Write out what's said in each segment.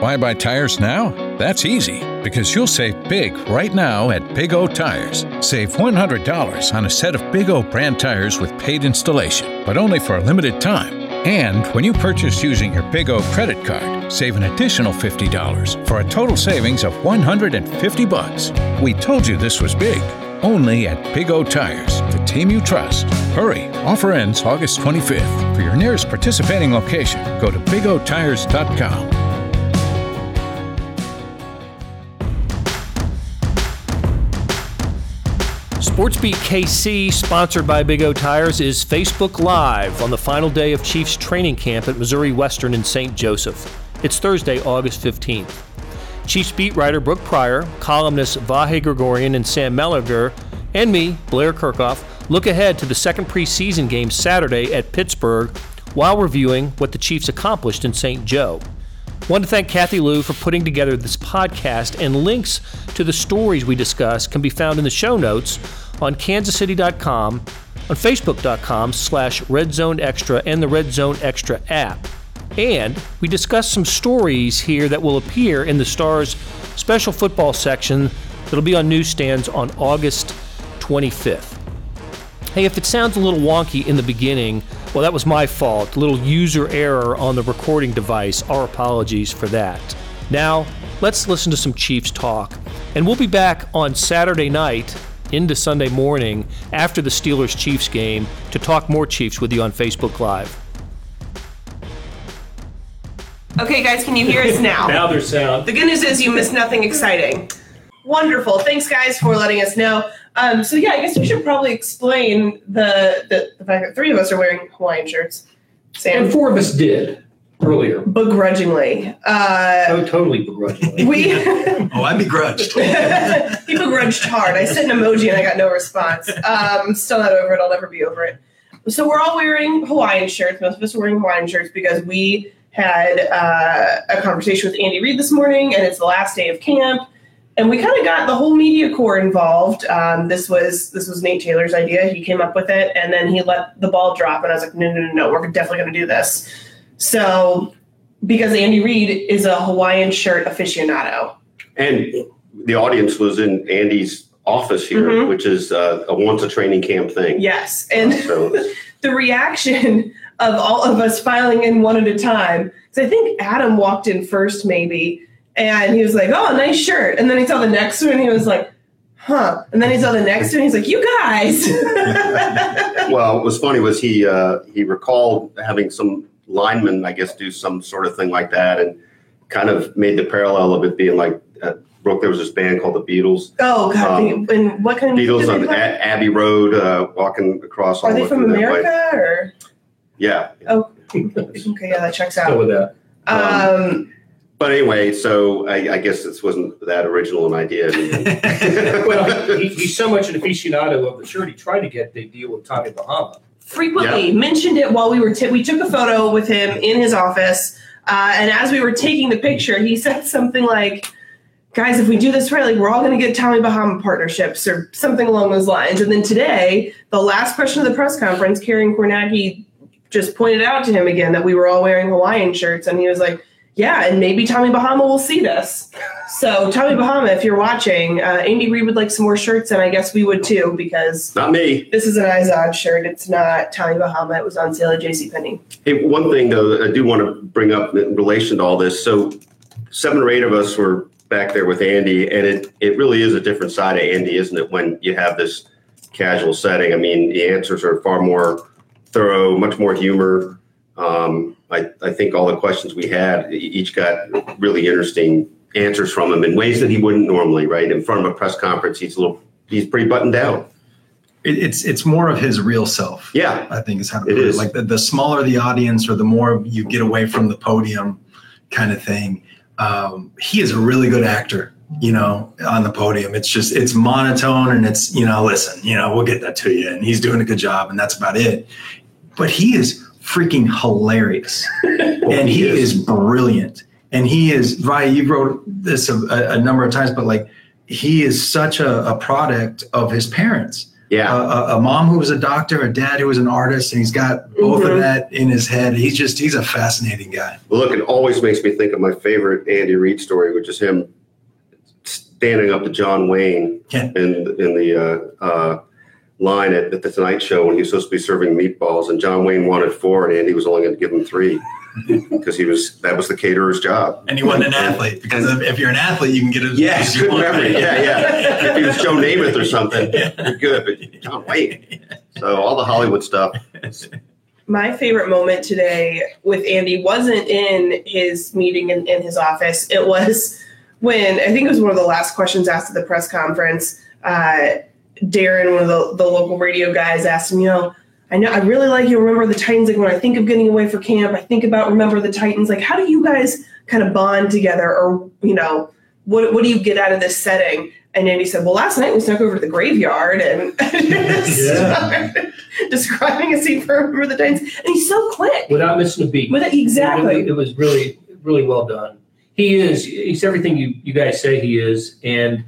Why buy tires now? That's easy because you'll save big right now at Big O Tires. Save $100 on a set of Big O brand tires with paid installation, but only for a limited time. And when you purchase using your Big O credit card, save an additional $50 for a total savings of 150 bucks. We told you this was big. Only at Big O Tires, the team you trust. Hurry, offer ends August 25th. For your nearest participating location, go to bigotires.com. SportsBeat KC, sponsored by Big O Tires, is Facebook Live on the final day of Chiefs training camp at Missouri Western in St. Joseph. It's Thursday, August 15th. Chiefs beat writer Brooke Pryor, columnists Vahe Gregorian and Sam Mellinger, and me, Blair Kerkhoff, look ahead to the second preseason game Saturday at Pittsburgh while reviewing what the Chiefs accomplished in St. Joe. Want to thank Kathy Lou for putting together this podcast, and links to the stories we discuss can be found in the show notes on kansascity.com, on facebook.com slash Red Zone Extra, and the Red Zone Extra app. And we discuss some stories here that will appear in the Star's special football section that'll be on newsstands on August 25th. Hey, if it sounds a little wonky in the beginning, well, that was my fault. A little user error on the recording device. Our apologies for that. Now, let's listen to some Chiefs talk. And we'll be back on Saturday night into Sunday morning after the Steelers Chiefs game to talk more Chiefs with you on Facebook Live. Okay, guys, can you hear us now? Now there's sound. The good news is you missed nothing exciting. Wonderful. Thanks, guys, for letting us know. Um, so yeah, I guess we should probably explain the, the the fact that three of us are wearing Hawaiian shirts. Sam And four of us did earlier. begrudgingly. Uh, Oh, totally begrudgingly. we Oh, I begrudged. he begrudged hard. I sent an emoji and I got no response. Um, still not over it. I'll never be over it. So we're all wearing Hawaiian shirts. Most of us are wearing Hawaiian shirts because we had uh, a conversation with Andy Reid this morning, and it's the last day of camp. And we kind of got the whole media corps involved. Um, this was this was Nate Taylor's idea. He came up with it, and then he let the ball drop. And I was like, no, no, no, no, we're definitely going to do this. So because Andy Reid is a Hawaiian shirt aficionado, And the audience was in Andy's office here, Mhm. which is uh, a once a training camp thing. yes, and So the reaction of all of us filing in one at a time. Because I think Adam walked in first, maybe, and he was like, "Oh, nice shirt," and then he saw the next one, and he was like, "Huh," and then he saw the next one, and he's like, "You guys." well, what was funny was he uh, he recalled having some linemen, I guess, do some sort of thing like that, and kind of made the parallel of it being like uh, Brooke. There was this band called the Beatles. oh God! Um, and what kind of Beatles on? A- Abbey Road, uh, walking across. Are all they from. America or? Yeah. Oh, okay, yeah, that checks Go out. with that. Um, But anyway, so I, I guess this wasn't that original an idea. Well, he, he's so much an aficionado of the shirt, he tried to get the deal with Tommy Bahama. Frequently mentioned it while we were t- we took a photo with him in his office uh, and as we were taking the picture he said something like guys if we do this right like we're all going to get tommy bahama partnerships or something along those lines. And then today the last question of the press conference Karen Kornacki just pointed out to him again that we were all wearing hawaiian shirts and he was like yeah and maybe tommy bahama will see this so tommy bahama if you're watching uh, andy reid would like some more shirts and i guess we would too because Not me. this is an Izod shirt. It's not Tommy Bahama. It was on sale at JCPenney. Hey, one thing though, I do want to bring up in relation to all this. So, seven or eight of us were back there with Andy, and it it really is a different side of Andy, isn't it? When you have this casual setting, I mean, the answers are far more thorough, much more humor. Um, I I think all the questions we had each got really interesting answers from him in ways that he wouldn't normally. Right in front of a press conference, he's a little he's pretty buttoned down. It, it's it's more of his real self. Yeah, I think is how to put it. is. Like the, the smaller the audience or the more you get away from the podium kind of thing. Um, he is a really good actor, you know, on the podium. It's just it's monotone and it's, you know, listen, you know, we'll get that to you. And he's doing a good job and that's about it. But he is freaking hilarious. and he is. brilliant. And he is right. You wrote this a, a number of times, but like he is such a, a product of his parents. Yeah. a, a mom who was a doctor, a dad who was an artist, and he's got both Mhm. of that in his head. He's just he's a fascinating guy. Look, it always makes me think of my favorite Andy Reid story, which is him standing up to John Wayne Yeah. in in the uh, uh, line at, at the Tonight Show when he was supposed to be serving meatballs, and John Wayne wanted four, and Andy was only going to give him three because he was that was the caterer's job. And he wasn't an athlete because if, if you're an athlete, you can get as Yes, as you good want. memory. Yeah, yeah. If he was Joe Namath or something, you're good. But John Wayne. So all the Hollywood stuff. my favorite moment today with Andy wasn't in his meeting in, in his office. It was when I think it was one of the last questions asked at the press conference. Uh, Darren, one of the, the local radio guys, asked him, you know, I know I really like you remember the Titans. Like when I think of getting away for camp, I think about remember the Titans. Like how do you guys kind of bond together, or you know, what what do you get out of this setting? And Andy said, "Well, last night we snuck over to the graveyard and describing a scene for Remember the Titans." And he's so quick. Without missing a beat. With it, exactly. It, it was really, really well done. He is. He's everything you, you guys say he is, and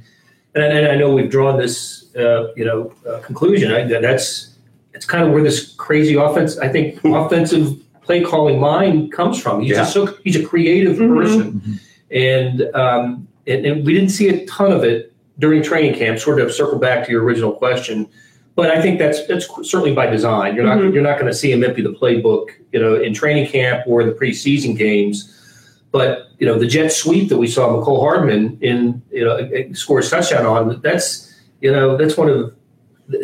and, I- and I know we've drawn this, uh, you know, uh, conclusion. I, that's it's kind of where this crazy offense. I think offensive play calling mind comes from. He's just so he's a creative Mhm. person, and um, and, and we didn't see a ton of it during training camp. Sort of circle back to your original question. But I think that's that's certainly by design. You're not Mhm. you're not going to see him empty the playbook, you know, in training camp or in the preseason games. But you know, the jet sweep that we saw Mecole Hardman in, you know, scores touchdown on. That's you know, that's one of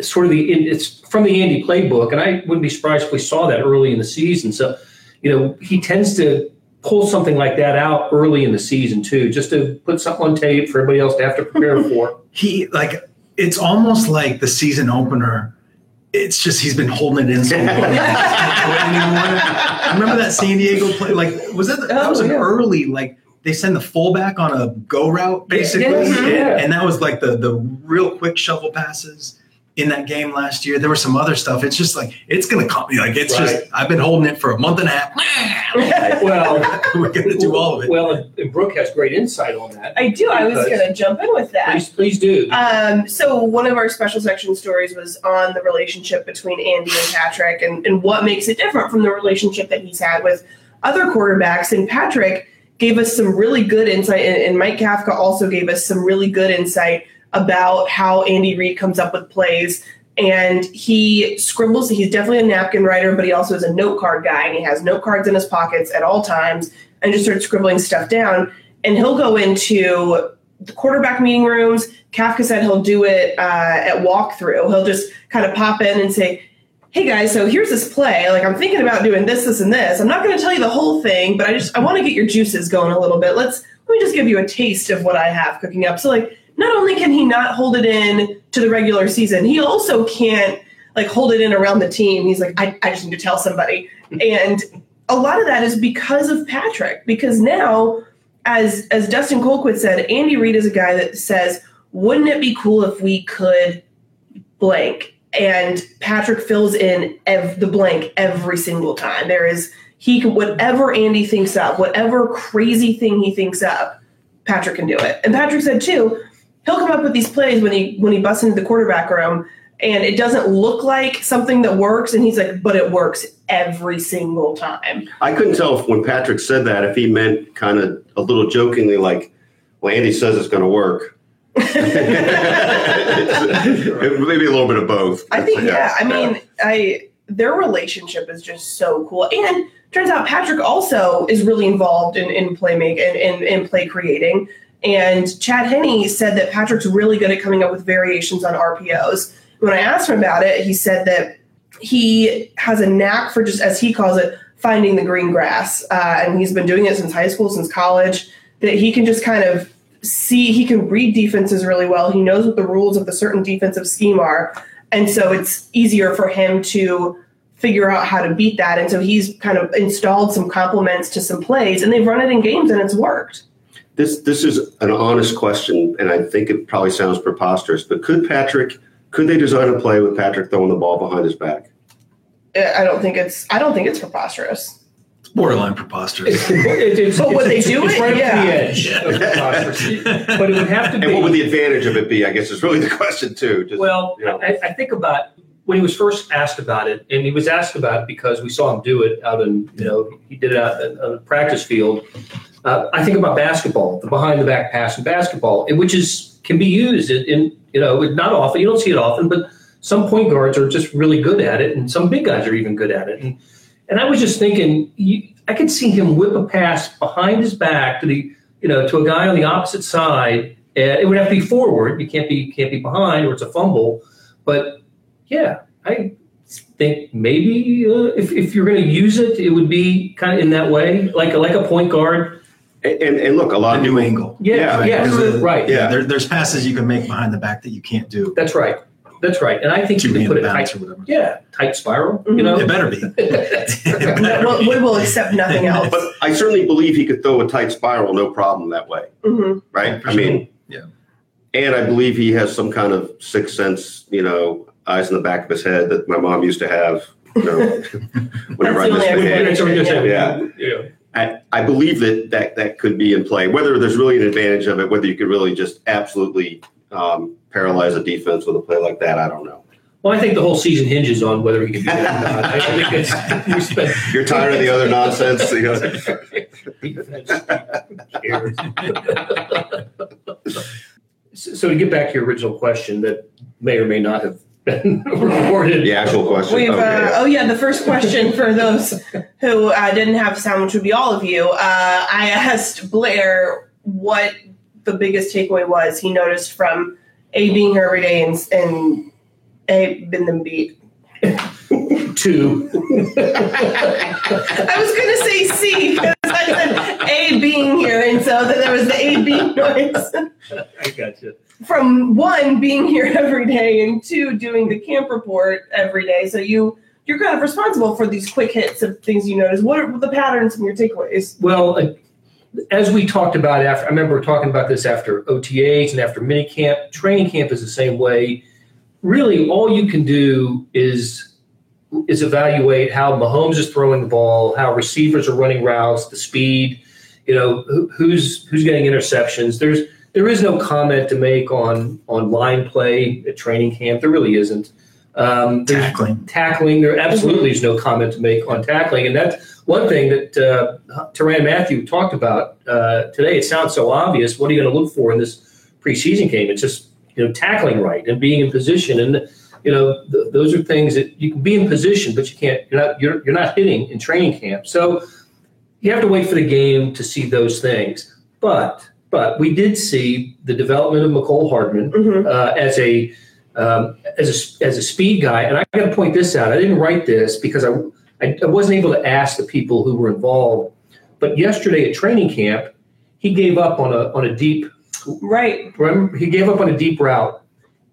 sort of the it's from the Andy playbook, and I wouldn't be surprised if we saw that early in the season. So, you know, he tends to pull something like that out early in the season too, just to put something on tape for everybody else to have to prepare for. He like it's almost like the season opener. It's just he's been holding it in so long. He can't do it anymore. Remember that San Diego play? Like was that that was an Oh, yeah. early like they send the fullback on a go route basically, Yeah, yeah. and that was like the the real quick shovel passes in that game last year. There was some other stuff. It's just like it's gonna come. Like it's Right. just I've been holding it for a month and a half. well, We're gonna do all of it. Well, and- and Brooke has great insight on that. I do. I was going to jump in with that. Please, please do. Um, so one of our special section stories was on the relationship between Andy and Patrick and, and what makes it different from the relationship that he's had with other quarterbacks. And Patrick gave us some really good insight, and, and Mike Kafka also gave us some really good insight about how Andy Reid comes up with plays. And he scribbles, he's definitely a napkin writer, but he also is a note card guy, and he has note cards in his pockets at all times and just starts scribbling stuff down. And he'll go into the quarterback meeting rooms. Kafka said he'll do it uh, at walkthrough. He'll just kind of pop in and say, "Hey guys, so here's this play. Like I'm thinking about doing this, this, and this. I'm not going to tell you the whole thing, but I just I want to get your juices going a little bit. Let's let me just give you a taste of what I have cooking up. So like, not only can he not hold it in to the regular season, he also can't like hold it in around the team. He's like, I, I just need to tell somebody, and a lot of that is because of Patrick. Because now as as Dustin Colquitt said, Andy Reid is a guy that says, "Wouldn't it be cool if we could blank?" And Patrick fills in ev- the blank every single time. There is he can whatever Andy thinks up, whatever crazy thing he thinks up, Patrick can do it. And Patrick said too, he'll come up with these plays when he when he busts into the quarterback room. And it doesn't look like something that works, and he's like, but it works every single time. I couldn't tell if when Patrick said that if he meant kind of a little jokingly like, "Well, Andy says it's going to work." Maybe a little bit of both. I think yeah. I mean, I their relationship is just so cool. And turns out Patrick also is really involved in, in playmaking and in, in play creating. And Chad Henne said that Patrick's really good at coming up with variations on RPOs. When I asked him about it, he said that he has a knack for just as he calls it, finding the green grass. Uh, and he's been doing it since high school, since college, that he can just kind of see, he can read defenses really well. He knows what the rules of the certain defensive scheme are. And so it's easier for him to figure out how to beat that. And so he's kind of installed some complements to some plays, and they've run it in games, and it's worked. This this is an honest question, and I think it probably sounds preposterous. But could Patrick? Could they design a play with Patrick throwing the ball behind his back? I don't think it's I don't think it's preposterous. borderline preposterous. It- it's- But would they do it's it? right Yeah. up the edge of preposterous. But it would have to be. And what would the advantage of it be? I guess is really the question too. Just, Well, you know. I, I think about when he was first asked about it, and he was asked about it because we saw him do it out in, you know, he did it out on a practice field. Uh, I think about basketball, the behind the back pass in basketball, which is can be used in, you know, not often. You don't see it often, but some point guards are just really good at it, and some big guys are even good at it. And and I was just thinking, you, I could see him whip a pass behind his back to the, you know, to a guy on the opposite side. And it would have to be forward. You can't be can't be behind, or it's a fumble. But yeah, I think maybe uh, if, if you're going to use it, it would be kind of in that way, like like a point guard. And, and, and look, a lot A of new people, angle. Yeah, Right, yeah, Because, uh, right. Yeah. There, there's passes you can make behind the back that you can't do. That's right. That's right. And I think to you can put the it bounce tight. or whatever. Yeah, tight spiral. Mhm. You know. It better be. It better Well, be. we will accept nothing else. But I certainly believe he could throw a tight spiral, no problem that way, hmm right? For I mean, Yeah. And I believe he has some kind of sixth sense, you know, eyes in the back of his head that my mom used to have. You know, whenever I That's the only missed game. Yeah. Yeah. yeah. I, I believe that, that that could be in play. Whether there's really an advantage of it, whether you could really just absolutely um, paralyze a defense with a play like that, I don't know. Well, I think the whole season hinges on whether he can do that or not. I think it's, we spent You're tired of the other nonsense. You know? so so to get back to your original question that may or may not have been recorded. The actual question. We've, Okay, uh, oh yeah, the first question for those who uh, didn't have sound, which would be all of you. Uh, I asked Blair what the biggest takeaway was he noticed from A being here every day and, and A been them beat. Two. I was going to say C because Said A being here, and so then there was the A B noise. I got you. from one being here every day and two doing the camp report every day. So you you're kind of responsible for these quick hits of things you notice. What are the patterns and your takeaways? Well, as we talked about after, I remember talking about this after OTAs and after minicamp. Training camp is the same way. Really, all you can do is is evaluate how Mahomes is throwing the ball, how receivers are running routes, the speed. You know, who, who's who's getting interceptions. There's there is no comment to make on on line play at training camp. There really isn't. Um, Tackling. tackling. There absolutely is no comment to make on tackling, and that's one thing that uh, Tyrann Mathieu talked about uh, today. It sounds so obvious. What are you going to look for in this preseason game? It's just you know tackling right and being in position, and you know th- those are things that you can be in position, but you can't. You're not. You're, you're not hitting in training camp, so you have to wait for the game to see those things. But but we did see the development of Mecole Hardman Mm-hmm. uh, as a um, as a as a speed guy, and I got to point this out. I didn't write this because I, I I wasn't able to ask the people who were involved. But yesterday at training camp, he gave up on a on a deep. Right. Remember, he gave up on a deep route,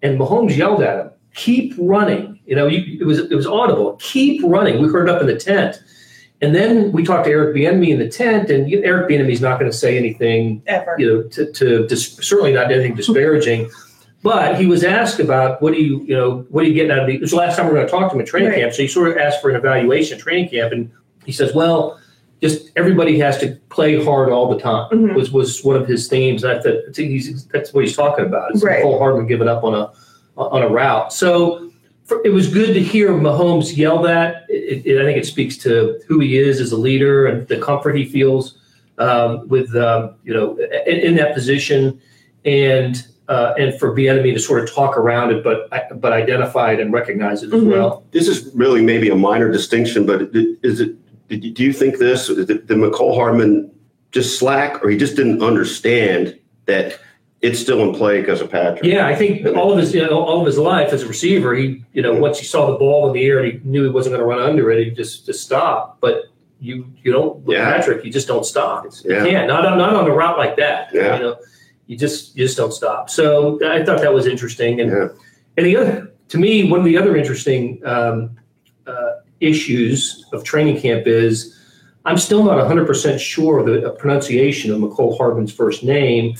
and Mahomes yelled at him, "Keep running!" You know, you, it was it was audible. Keep running. We heard it up in the tent, and then we talked to Eric Bieniemy in the tent, and you- Eric Bieniemy's not going to say anything Ever. you know, to, to dis- certainly not anything disparaging. But he was asked about what do you, you know, what are you getting out of the? It was the last time we are going to talk to him at training Right. camp. So he sort of asked for an evaluation at training camp, and he says, "Well, just everybody has to play hard all the time." Mhm. Was was one of his themes. And I thought I think he's, that's what he's talking about. It's Right. Cole Hardman giving up on a on a route. So for, it was good to hear Mahomes yell that. It, it, I think it speaks to who he is as a leader and the comfort he feels um, with um, you know in, in that position, and uh, and for Bieniemy to sort of talk around it, but but identify it and recognize it as Mhm. well. This is really maybe a minor distinction, but is it? Do you think this? Did, did Mecole Hardman just slack, or he just didn't understand that it's still in play because of Patrick? Yeah, I think all of his you know, all of his life as a receiver, he you know once he saw the ball in the air and he knew he wasn't going to run under it, he just just stopped. But you you don't with Yeah. Patrick, you just don't stop. Yeah. You can't not on not on a route like that. Yeah. You know, you just you just don't stop. So I thought that was interesting. And Yeah. and the other to me, one of the other interesting um, uh, issues of training camp is. I'm still not 100% sure of the pronunciation of Mecole Hardman's first name.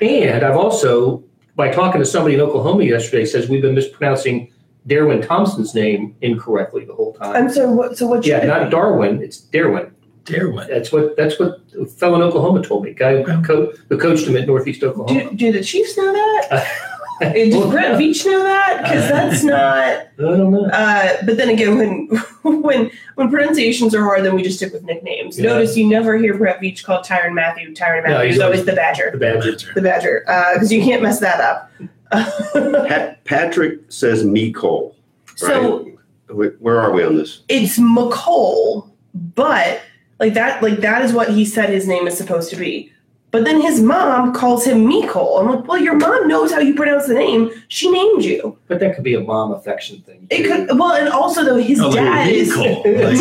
And I've also, by talking to somebody in Oklahoma yesterday, says we've been mispronouncing Darwin Thompson's name incorrectly the whole time. I'm sorry. What, so what? yeah, not Darwin, it's Darwin. Darwin. That's what that's what a fellow in Oklahoma told me. Guy who, co- who coached him at Northeast Oklahoma. Do, do the Chiefs know that? Does Brett Veach know that? Because that's not. I don't know. Uh, but then again, when when when pronunciations are hard, then we just stick with nicknames. Yeah. Notice you never hear Brett Veach called Tyrann Mathieu. Tyrann No, Mathieu he's is always always- the Badger. The Badger. The Badger, because you can't mess that up. Pat, Patrick says Cole. so Where are we on this? it's Mecole, but like that, like that is what he said his name is supposed to be. But then his mom calls him Mikol. I'm like, well, your mom knows how you pronounce the name. She named you. But that could be a mom affection thing. It could well, and also though his Oh, like dad is. Nicole. Like-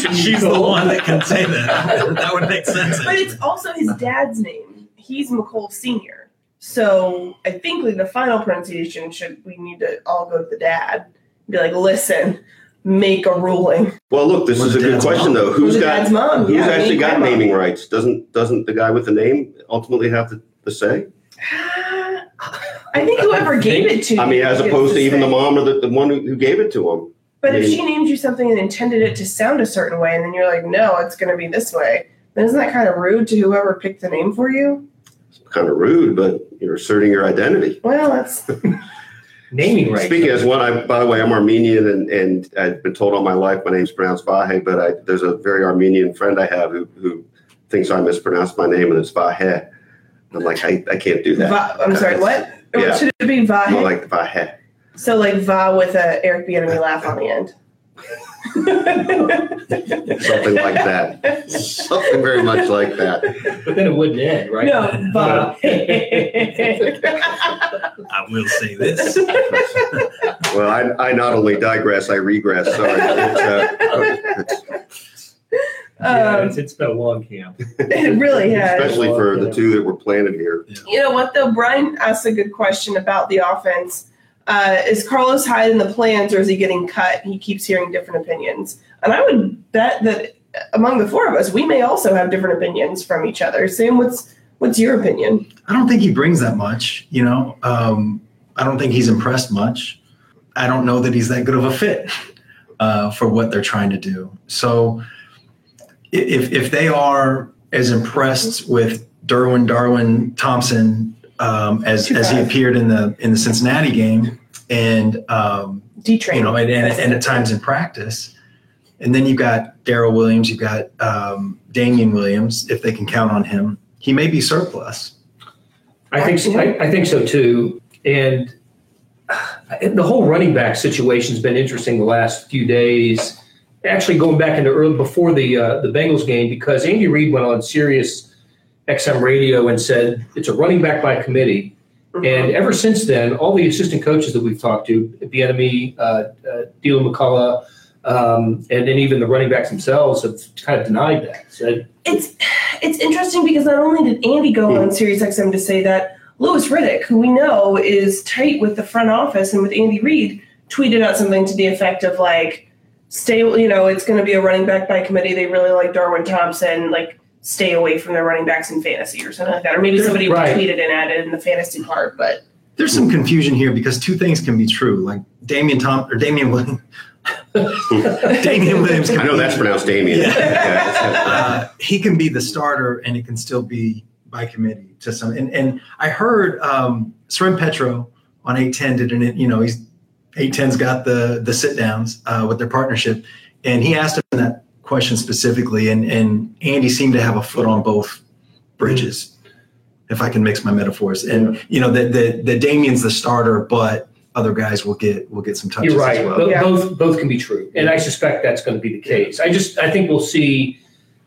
She's the one that can say that. That would make sense. But it's also his dad's name. He's Mecole Senior. So I think like the final pronunciation should we need to all go to the dad and be like, listen, make a ruling. Well, look, this Was is a good question mom? though. Who's the got dad's mom? who's yeah, actually got grandma. naming rights? Doesn't doesn't the guy with the name ultimately have the, the say? I think whoever gave it to. I mean, as opposed to even the mom or the, the one who, who gave it to him. But if I mean- she named you something and intended it to sound a certain way, and then you're like, no, it's going to be this way, then isn't that kind of rude to whoever picked the name for you? It's kind of rude, but you're asserting your identity. Well, that's Naming rights. Speaking as one, I, by the way, I'm Armenian and, and I've been told all my life my name's pronounced Vahe, but I, there's a very Armenian friend I have who, who thinks I mispronounced my name and it's Vahe. I'm like, I, I can't do that. Va- I'm sorry, what? Yeah. Should it be Va? I like Vahe. so like Va with a Eric B. and Bieniemy laugh on the end. Something like that. Something very much like that. But then it wouldn't end, right? No, Va. I will say this. Well, I, I not only digress, I regress. Sorry. It's, uh, yeah, um, it's, it's been a long camp. it really has. especially for the two that were planted here. You know what though? Brian asked a good question about the offense. Uh, is Carlos Hyde in the plans, or is he getting cut? He keeps hearing different opinions, and I would bet that among the four of us, we may also have different opinions from each other. Same what's what's your opinion? I don't think he brings that much. You know, um, I don't think he's impressed much. I don't know that he's that good of a fit uh, for what they're trying to do. So, if if they are as impressed with Derwin Darwin Thompson um, as as he appeared in the in the Cincinnati game, and um, D train. you know, and, and, and at times in practice. And then you've got Darrel Williams, you've got um, Damien Williams, if they can count on him. He may be surplus. I think so, I, I think so too. And uh, the whole running back situation has been interesting the last few days. Actually, going back into early before the uh, the Bengals game, because Andy Reid went on Sirius XM radio and said it's a running back by committee. And ever since then, all the assistant coaches that we've talked to, Bieniemy, uh, uh, Deland McCullough, um, and then even the running backs themselves have kind of denied that. Said it's it's interesting because not only did Andy go on Sirius XM to say that, Louis Riddick, who we know is tight with the front office and with Andy Reid, tweeted out something to the effect of like, "Stay, you know, it's going to be a running back by committee. They really like Darwin Thompson. Like, stay away from their running backs in fantasy or something like that." Or maybe somebody Right. tweeted and added in the fantasy part, but There's some confusion here because two things can be true. Like Damien Tom or Damien Williams. Damien Williams. Can I know that's pronounced Damien. Yeah. uh, he can be the starter and it can still be by committee to some. And, and I heard um, Soren Petro on 810 did an, you know, he's 810's got the the sit downs uh, with their partnership, and he asked him that question specifically, and and Andy seemed to have a foot on both bridges, if I can mix my metaphors. And you know, the the, the Damien's the starter, but other guys will get will get some touches You're right. as well. Bo- Yeah. Both both can be true, and I suspect that's going to be the case. I just I think we'll see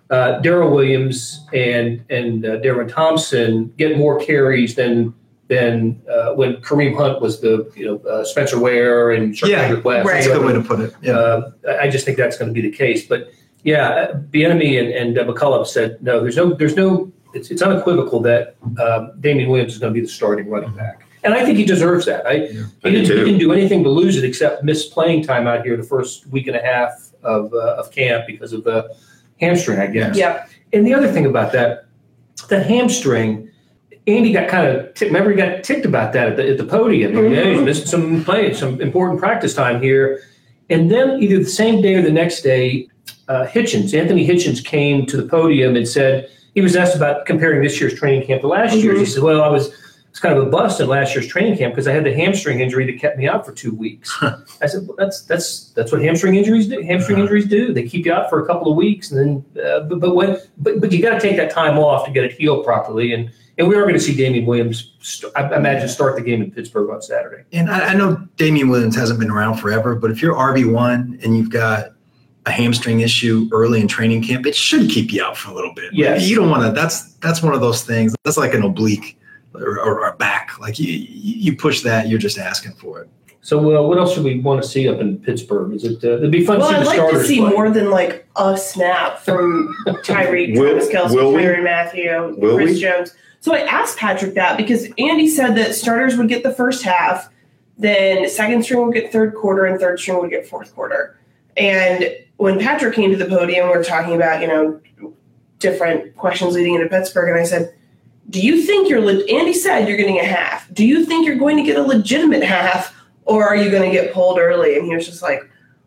uh, Darrel Williams and and uh, Darren Thompson get more carries than than uh, when Kareem Hunt was the you know uh, Spencer Ware and Yeah, Patrick West. right. That's a good way to put it. Yeah. Uh, I just think that's going to be the case. But yeah, Bieniemy and, and uh, McCullough said no. There's no. There's no. It's, it's unequivocal that um, Damien Williams is going to be the starting running back, and I think he deserves that. I, I he, do didn't, he didn't do anything to lose it except miss playing time out here the first week and a half of uh, of camp because of the hamstring, I guess. yeah, And the other thing about that, the hamstring, Andy got kind of ticked, remember he got ticked about that at the, at the podium. Mhm. Yeah, he's missing some play, some important practice time here. And then either the same day or the next day, uh, Hitchens, Anthony Hitchens, came to the podium and said he was asked about comparing this year's training camp to last year's. He said, "Well, I was." It's kind of a bust in last year's training camp because I had the hamstring injury that kept me out for two weeks. I said, well, "That's that's that's what hamstring injuries do. Hamstring Uh-huh. injuries do. They keep you out for a couple of weeks, and then uh, but but when but, but you got to take that time off to get it healed properly. And and we are going to see Damien Williams, st- I imagine, start the game in Pittsburgh on Saturday. And I, I know Damien Williams hasn't been around forever, but if you're RB one and you've got a hamstring issue early in training camp, it should keep you out for a little bit. Yes. you don't want to. That's that's one of those things. That's like an oblique or, or a back. Like you you push that, you're just asking for it. So uh, what else should we want to see up in Pittsburgh? Is it uh, it'd be fun Well, to see I'd the like to starters see play. more than like a snap from Tyreek, Will- Travis Kelce, will we? Tyrann Mathieu, Will Chris we? Jones. So I asked Patrick that because Andy said that starters would get the first half, then second string would get third quarter, and third string would get fourth quarter. And when Patrick came to the podium, we were talking about you know different questions leading into Pittsburgh, and I said, "Do you think you're?" Le-? Andy said you're getting a half. Do you think you're going to get a legitimate half, or are you going to get pulled early? And he was just like.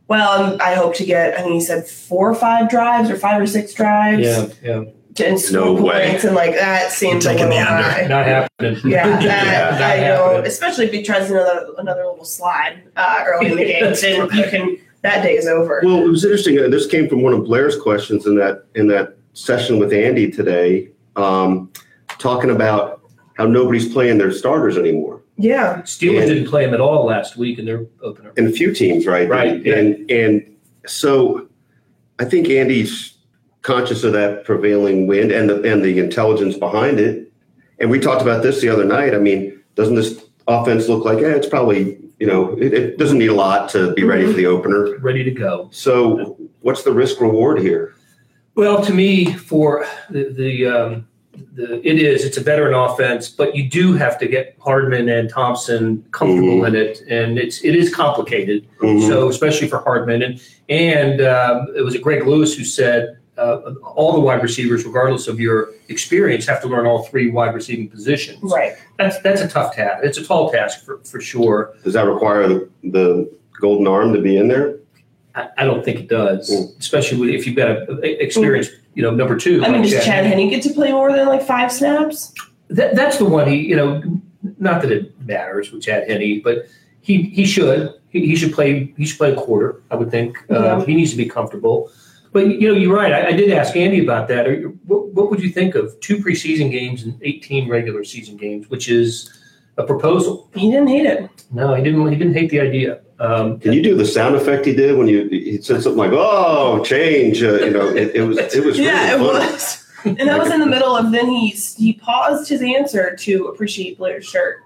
Well, um, I hope to get. I think he said four or five drives, or five or six drives, Yeah, yeah, to and score No way. points, and like that seems a Taking little the under. high. not happening. Yeah, that, not I know. happening. Especially if he tries another another little slide uh, early in the game, then you can. That day is over. Well, it was interesting. uh, This came from one of Blair's questions in that in that session with Andy today, um, talking about how nobody's playing their starters anymore, yeah, Steelers didn't play him at all last week in their opener. and a few teams, right? Right, yeah. And and so, I think Andy's conscious of that prevailing wind and the and the intelligence behind it. And we talked about this the other night. I mean, doesn't this offense look like? Eh, it's probably you know it, it doesn't need a lot to be ready for the opener. Ready to go. So, what's the risk reward here? Well, to me, for the the, um, the it is it's a veteran offense, but you do have to get Hardman and Thompson comfortable Mhm. in it, and it's it is complicated. Mhm. So especially for Hardman and and um, it was a Greg Lewis who said uh, all the wide receivers, regardless of your experience, have to learn all three wide receiving positions. right. That's that's a tough task. It's a tall task for, for sure. Does that require the, the golden arm to be in there? I, I don't think it does, Mm. especially if you've got an a experienced, you know, number two. I mean, like does Chad Henne get to play more than like five snaps? That, that's the one he, you know, not that it matters with Chad Henne, but he he should he, he should play he should play a quarter. I would think uh, he needs to be comfortable. But you know, you're right. I, I did ask Andy about that. Are you- What, what would you think of two preseason games and 18 regular season games, which is a proposal? He didn't hate it. No, he didn't. He didn't hate the idea. Um, Can you do the sound effect he did when you he said something like "Oh, change"? Uh, you know, it, it was it was really yeah, it funny. was. And that was in the middle of then he he paused his answer to appreciate Blair's shirt.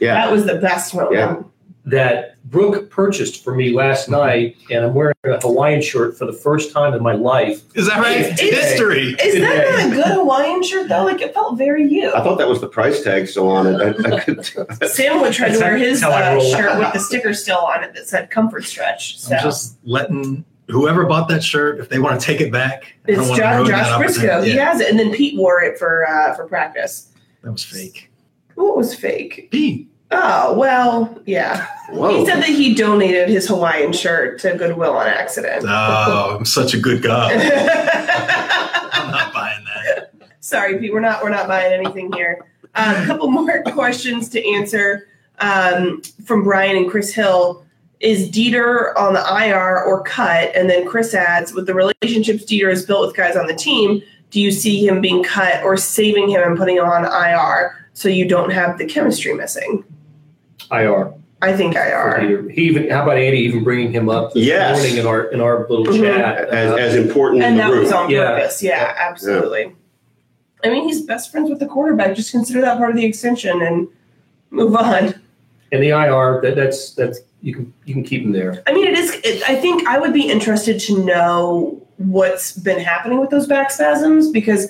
Yeah, That was the best moment. Yeah. that Brooke purchased for me last night, and I'm wearing a Hawaiian shirt for the first time in my life. Is that right? It's- History. Is that not a good Hawaiian shirt though? Like it felt very you. I thought that was the price tag still on it. I, I could, Sam would try to wear his that's how I uh, shirt with the sticker still on it that said comfort stretch. So I'm just letting whoever bought that shirt, if they want to take it back, I don't it's Josh, ruin Josh Briscoe. opportunity. He Yeah, has it, and then Pete wore it for uh, for practice. that was fake. What was fake? Pete. Oh well, yeah. He said that he donated his Hawaiian shirt to Goodwill on accident. Oh, I'm such a good guy. I'm not buying that. Sorry, Pete. We're not we're not buying anything here. Um, a couple more questions to answer um, from Brian and Chris Hill. Is Dieter on the IR or cut? And then Chris adds, with the relationships Dieter has built with guys on the team, do you see him being cut or saving him and putting him on IR so you don't have the chemistry missing? IR. I think IR. He even how about Andy even bringing him up this Yes. morning in our in our little Mhm. chat? as, Uh, as important And as that the was on Yeah. purpose. Yeah, absolutely. I mean, he's best friends with the quarterback. Just consider that part of the extension and move on. and the IR that that's that's you can you can keep him there. I mean, it is. It, I think I would be interested to know what's been happening with those back spasms because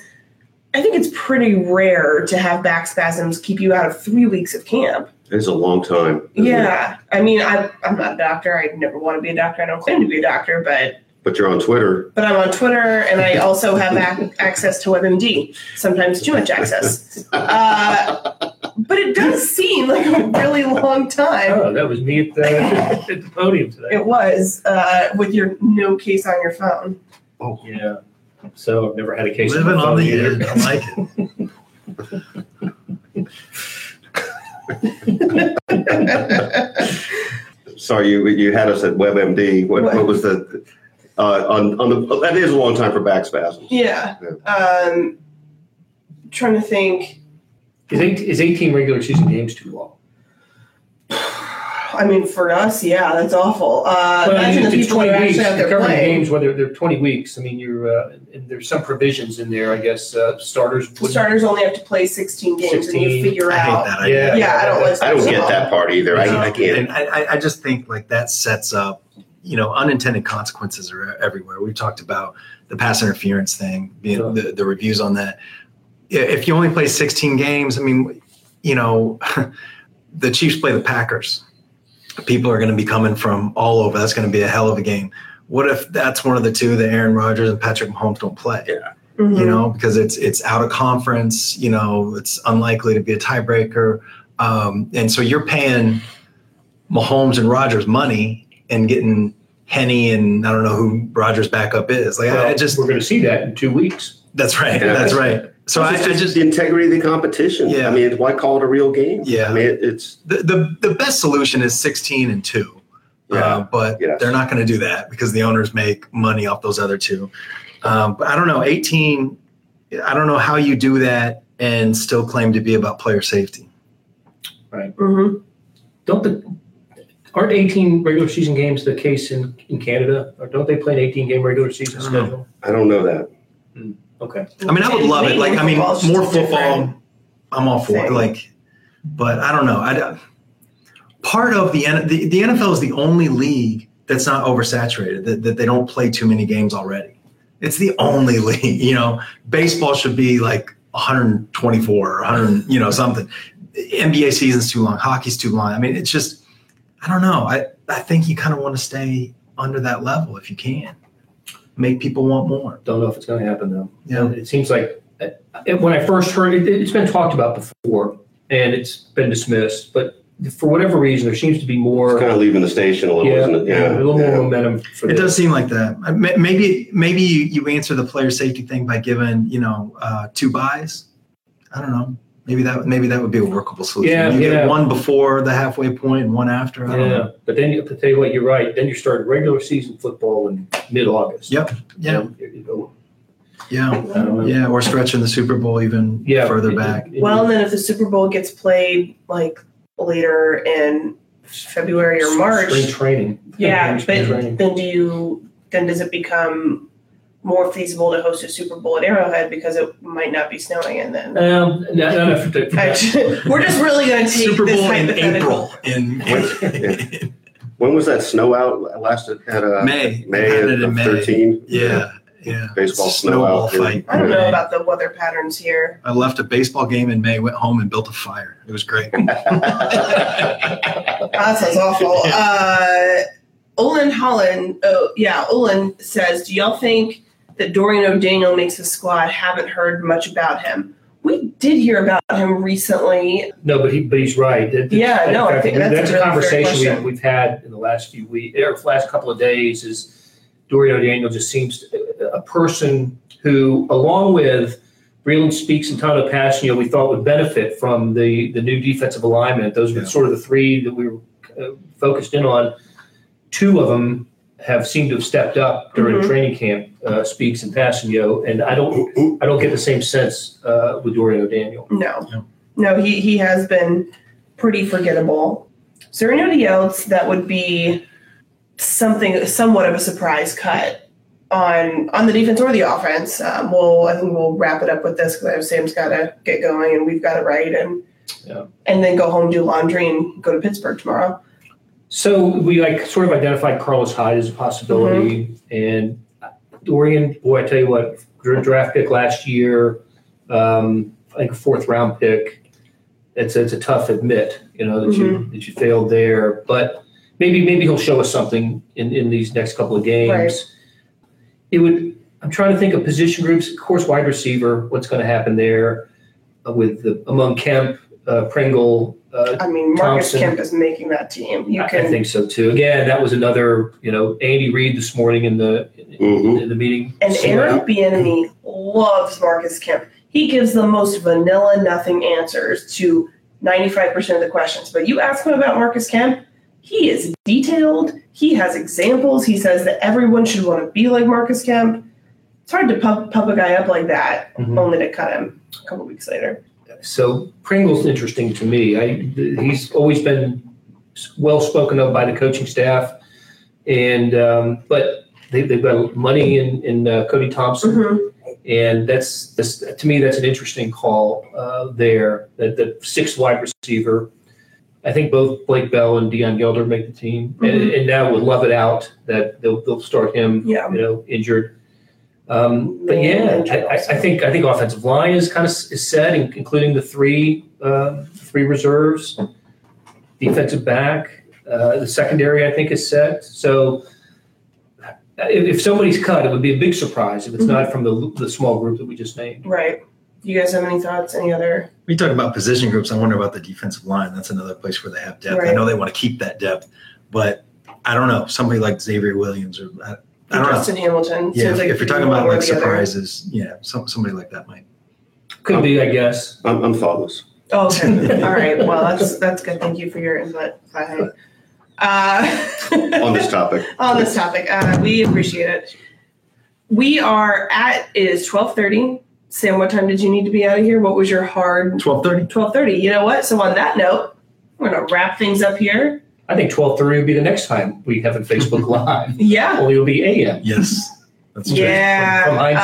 I think it's pretty rare to have back spasms keep you out of three weeks of camp. It's a long time. isn't it? Yeah, I mean, I, I'm not a doctor. I never want to be a doctor. I don't claim to be a doctor, but But you're on Twitter. but I'm on Twitter and I also have ac- access to WebMD. Sometimes too much access. Uh, but it does seem like a really long time. Oh, that was me at the, at the podium today. It was uh, with your no case on your phone. Oh, Yeah. So I've never had a case. living my on phone the either. edge. I like it. Sorry, you you had us at WebMD. What, What? what was the uh, on on the that is a long time for back spasms. Yeah. Um, trying to think. Is, eight, is 18 regular season games too long? I mean, for us, yeah, that's awful. Uh, Well, imagine the it's people that 20 are weeks. actually out You're there covering playing. games, whether they're 20 weeks. I mean, you're uh, and there's some provisions in there. I guess uh, starters. Starters only have to play 16 games, and you figure I hate out. that idea. Yeah. Yeah, I don't like I don't get that part either. I, I can't. And I, I- I just think like that sets up, you know, unintended consequences are everywhere. We've talked about the pass interference thing, being Sure. the, the reviews on that. If you only play 16 games, I mean, you know, the Chiefs play the Packers. People are going to be coming from all over. That's going to be a hell of a game. What if that's one of the two that Aaron Rodgers and Patrick Mahomes don't play? Yeah. Mhm. you know, because it's it's out of conference. You know, it's unlikely to be a tiebreaker, um, and so you're paying Mahomes and Rodgers money and getting Henne and I don't know who Rodgers' backup is. Like I, I just we're going to see that in two weeks. that's right, Yeah. that's right. So I, it's I just just the integrity of the competition. Yeah. I mean, why call it a real game? Yeah. I mean, it, it's the, the the best solution is 16 and two. Yeah. Uh, but Yes. they're not going to do that because the owners make money off those other two. Um, but I don't know, 18. I don't know how you do that and still claim to be about player safety. Right. Mhm. Don't the aren't 18 regular season games the case in, in Canada? Or don't they play an 18 game regular season I don't know. schedule? I don't know that. Okay. I mean, I would love it. Like, I mean, more football. I'm all for it. Like, but I don't know. I don't- part of the, N- the the NFL is the only league that's not oversaturated. That, that they don't play too many games already. It's the only league. You know, baseball should be like 124 or 100. You know, something. NBA season's too long. Hockey's too long. I mean, it's just. I don't know. I I think you kind of want to stay under that level if you can. Make people want more. Don't know if it's going to happen though. Yeah. It seems like uh, it, when I first heard it, it's been talked about before and it's been dismissed. But for whatever reason, there seems to be more. It's kind of leaving the station a little, yeah, isn't it? yeah, a little Yeah. more momentum for It this. does seem like that. Uh, Maybe maybe you, you answer the player safety thing by giving you know uh, two buys. I don't know. Maybe that maybe that would be a workable solution. Yeah, you get yeah. one before the halfway point and one after. I don't Yeah, know. but then you, to tell you what, you're right. Then you start regular season football in mid-August. Yep. Yeah. And you- you go, Yeah. I don't know. Yeah. Or stretching the Super Bowl even Yeah, further it- back. it- Well, and then if the Super Bowl gets played like later in February or March, spring training. yeah, Spring but training. then do you then does it become more feasible to host a Super Bowl at Arrowhead because it might not be snowing and then Um, no, no, no, for- for- we're just really going to take Super this Bowl in. April in, in When was that snow out last at uh, May. May They of, it in of May. 13? Yeah. Yeah. Baseball It's snow snowball out fight. I don't know about the weather patterns here. I left a baseball game in May, went home and built a fire. It was great. That sounds awful. Uh, Olin Holland, oh yeah, Olin says, "Do y'all think that Dorian O'Daniel makes the squad? Haven't heard much about him. We did hear about him recently. No, but he, but he's right. That- Yeah, that- no, I think that's a that's a really fair conversation question. we, we've had in the last few weeks, or last couple of days. Is Dorian O'Daniel just seems to, a person who, along with Breland Speaks and Tyler Passion, we thought would benefit from the the new defensive alignment. Those were Yeah. sort of the three that we were uh, focused in on. Two of them have seemed to have stepped up during Mhm. training camp. Uh, Speaks and Kpassagnon, and I don't I don't get the same sense uh, with Dorian O'Daniel. No, No. no, he he has been pretty forgettable. Is there anybody else that would be something somewhat of a surprise cut on on the defense or the offense? Um, we'll I think we'll wrap it up with this because I know Sam's got to get going and we've got to write and Yeah. and then go home do laundry and go to Pittsburgh tomorrow. So we like sort of identified Carlos Hyde as a possibility, and Dorian. Boy, I tell you what, draft pick last year, um, I think a fourth round pick. It's it's a tough admit, you know, that you that you failed there, but maybe maybe he'll show us something in in these next couple of games. Right. It would. I'm trying to think of position groups. Of course, wide receiver. What's going to happen there uh, with the among Kemp uh, Pringle. Uh, I mean, Marcus Thompson. Kemp is making that team. You I, can I think so too. Again, that was another. You know, Andy Reid this morning in the Mhm. in the meeting. And Aaron Bieniemy loves Marcus Kemp. He gives the most vanilla, nothing answers to 95% of the questions. But you ask him about Marcus Kemp, he is detailed. He has examples. He says that everyone should want to be like Marcus Kemp. It's hard to pump, pump a guy up like that, Mhm. only to cut him a couple weeks later. So Pringle's interesting to me. I, he's always been well spoken of by the coaching staff, and um, but they, they've got money in in uh, Cody Thompson, Mhm. and that's, that's to me that's an interesting call uh, there. That the sixth wide receiver. I think both Blake Bell and Deon Yelder make the team, and, Mhm. and now with Love It Out, that they'll, they'll start him, Yeah. you know, injured. Um, but yeah, I, I, think I think offensive line is kind of is set, including the three uh, three reserves, defensive back, uh, the secondary I think is set. So uh, if, if somebody's cut, it would be a big surprise if it's not from the the small group that we just named. Right. You guys have any thoughts? Any other? We talk about position groups. I wonder about the defensive line. That's another place where they have depth. I know they want to keep that depth, but I don't know. Somebody like Xavier Williams or I, I don't know. Justin Hamilton. Yeah, Seems like if you're talking about like surprises, yeah, some, somebody like that might. Could be, I guess. I'm, I'm thoughtless. Oh. All right. Well, that's that's good. Thank you for your input. Bye. Uh, on this topic. on this topic, uh, we appreciate it. We are at is twelve thirty. Sam, what time did you need to be out of here? What was your hard Twelve thirty. twelve thirty? You know what? So on that note, we're gonna wrap things up here. I think twelve thirty would be the next time we have a Facebook Live. Yeah. Only it'll be AM. Yes, that's. Yeah, From- from uh,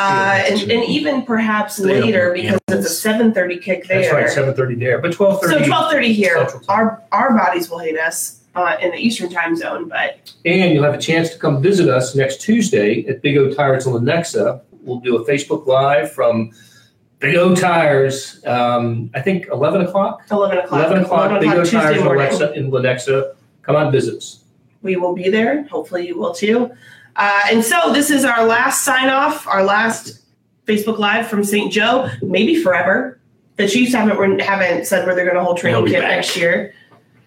and, and even perhaps Stay later with because it's a seven thirty kick there. That's right, seven thirty there, but twelve So twelve thirty here. Our our bodies will hate us uh, in the Eastern time zone, but And you'll have a chance to come visit us next Tuesday at Big O Tires in Lenexa. We'll do a Facebook Live from Big O Tires. Um, I think eleven o'clock. eleven o'clock. Eleven o'clock. Big O Tuesday Tires in morning. Lenexa, in Lenexa. Come on, visit us. We will be there. Hopefully, you will too. Uh, and so this is our last sign off, our last Facebook Live from St. Joe, maybe forever. The Chiefs haven't haven't said where they're going to hold training camp back. next year,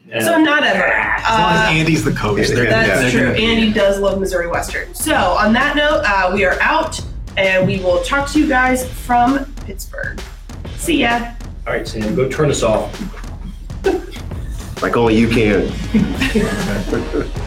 Yeah. so not ever. As long as Uh, Andy's the coach, they're, That's That's they're true. gonna be- Andy does love Missouri Western. So, on that note, uh, we are out and we will talk to you guys from Pittsburgh. See ya. All right, Sam, go turn us off. Like only you can.